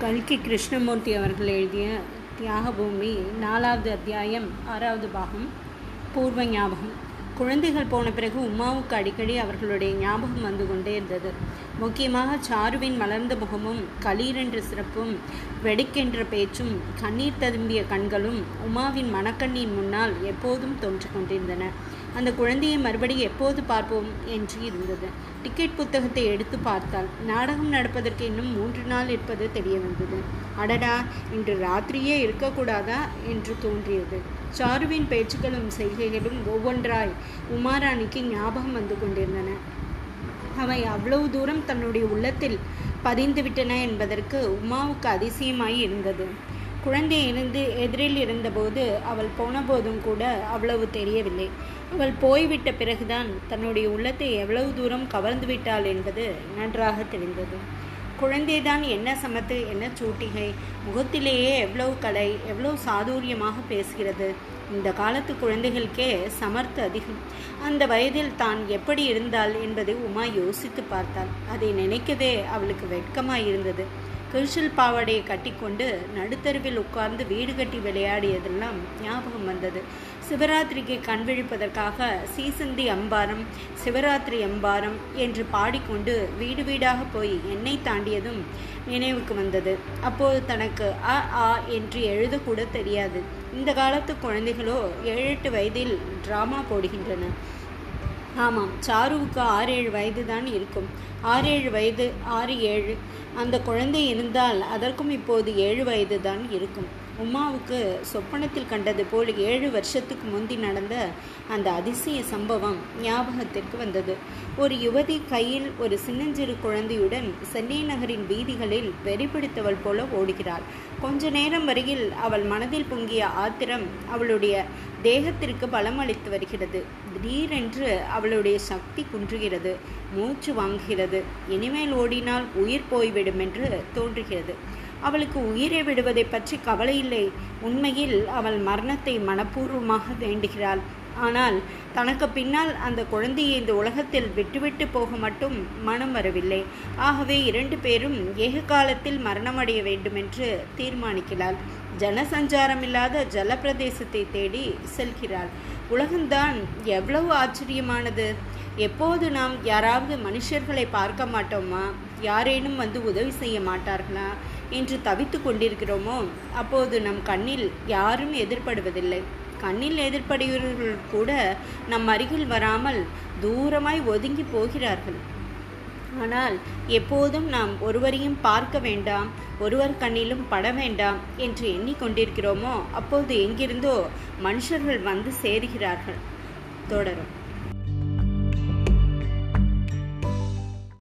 கல்கி கிருஷ்ணமூர்த்தி அவர்கள் எழுதிய தியாகபூமி நாலாவது அத்தியாயம் ஆறாவது பாகம் பூர்வ ஞாபகம். குழந்தைகள் போன பிறகு உமாவுக்கு அடிக்கடி அவர்களுடைய ஞாபகம் வந்து கொண்டே இருந்தது. முக்கியமாக சாருவின் மலர்ந்த முகமும் களீரென்ற சிறப்பும் வெடிக்கென்ற பேச்சும் கண்ணீர் ததும்பிய கண்களும் உமாவின் மனக்கண்ணின் முன்னால் எப்போதும் தோன்று கொண்டிருந்தன. அந்த குழந்தையை மறுபடியும் எப்போது பார்ப்போம் என்று இருந்தது. டிக்கெட் புத்தகத்தை எடுத்து பார்த்தால் நாடகம் நடப்பதற்கு இன்னும் மூன்று நாள் இருப்பது தெரிய வந்தது அடடா இன்று ராத்திரியே இருக்கக்கூடாதா என்று தோன்றியது. சாருவின் பேச்சுக்களும் செய்கைகளும் ஒவ்வொன்றாய் உமாராணிக்கு ஞாபகம் வந்து கொண்டிருந்தன. அவை அவ்வளவு தூரம் தன்னுடைய உள்ளத்தில் பதிந்துவிட்டன என்பதற்கு உமாவுக்கு அதிசயமாய் இருந்தது. குழந்தை இருந்து எதிரில் இருந்தபோது அவள் போன போதும் கூட அவ்வளவு தெரியவில்லை. அவள் போய்விட்ட பிறகுதான் தன்னுடைய உள்ளத்தை எவ்வளவு தூரம் கவர்ந்து விட்டாள் என்பது நன்றாக தெரிந்தது. குழந்தைதான் என்ன சமத்து என்ன சூட்டிகை? முகத்திலேயே எவ்வளவு கலை எவ்வளவு சாதுரியமாக பேசுகிறது? இந்த காலத்து குழந்தைகளுக்கே சமர்த்து அதிகம். அந்த வயதில் தான் எப்படி இருந்தாள் என்பதை உமா யோசித்து பார்த்தாள். அதை நினைக்கவே அவளுக்கு வெட்கமாயிருந்தது. கிருஷல் பாவாடையை கட்டிக்கொண்டு நடுத்தருவில் உட்கார்ந்து வீடு கட்டி விளையாடியதெல்லாம் ஞாபகம் வந்தது. சிவராத்திரிக்கு கண்விழிப்பதற்காக சீசந்தி அம்பாரம் சிவராத்திரி அம்பாரம் என்று பாடிக்கொண்டு வீடு வீடாக போய் எண்ணெய் தாண்டியதும் நினைவுக்கு வந்தது. அப்போது தனக்கு அ ஆ என்று எழுதக்கூட தெரியாது. இந்த காலத்து குழந்தைகளோ ஏழு எட்டு வயதில் ட்ராமா போடுகின்றன ஆமாம் சாருவுக்கு ஆறு ஏழு வயது தான் இருக்கும். ஆறு ஏழு வயது ஆறு ஏழு. அந்த குழந்தை இருந்தால் அதற்கும் இப்போது ஏழு வயது தான் இருக்கும். உமாவுக்கு சொப்பனத்தில் கண்டது போல் ஏழு வருஷத்துக்கு முந்தி நடந்த அந்த அதிசய சம்பவம் ஞாபகத்திற்கு வந்தது. ஒரு யுவதி கையில் ஒரு சின்னஞ்சிறு குழந்தையுடன் சென்னை நகரின் வீதிகளில் வெறிபிடித்தவள் போல ஓடுகிறாள். கொஞ்ச நேரம் வரையில் அவள் மனதில் பொங்கிய ஆத்திரம் அவளுடைய தேகத்திற்கு பலம் அளித்து வருகிறது. திடீரென்று அவளுடைய சக்தி குன்றுகிறது மூச்சு வாங்குகிறது. இனிமேல் ஓடினால் உயிர் போய்விடும் என்று தோன்றுகிறது. அவளுக்கு உயிரை விடுவதை பற்றி கவலை இல்லை. உண்மையில் அவள் மரணத்தை மனப்பூர்வமாக வேண்டுகிறாள். ஆனால் தனக்கு பின்னால் அந்த குழந்தையை இந்த உலகத்தில் விட்டுவிட்டு போக மட்டும் மனம் வரவில்லை. ஆகவே இரண்டு பேரும் ஏக காலத்தில் மரணமடைய வேண்டுமென்று தீர்மானிக்கிறாள். ஜனசஞ்சாரமில்லாத ஜலப்பிரதேசத்தை தேடி செல்கிறாள். உலகம்தான் எவ்வளவு ஆச்சரியமானது. எப்போது நாம் யாராவது மனுஷர்களை பார்க்க மாட்டோமா? யாரேனும் வந்து உதவி செய்ய மாட்டார்களா? என்று தவித்து கொண்டிருக்கிறோமோ? அப்போது நம் கண்ணில் யாரும் எதிர்படுவதில்லை கண்ணில் எதிர்படுகிறவர்கள் கூட நம் அருகில் வராமல் தூரமாய் ஒதுங்கி போகிறார்கள். ஆனால் எப்போதும் நாம் ஒருவரையும் பார்க்க வேண்டாம் ஒருவர் கண்ணிலும் பட வேண்டாம் என்று எண்ணிக்கொண்டிருக்கிறோமோ அப்போது எங்கிருந்தோ மனுஷர்கள் வந்து சேருகிறார்கள். தொடரும்.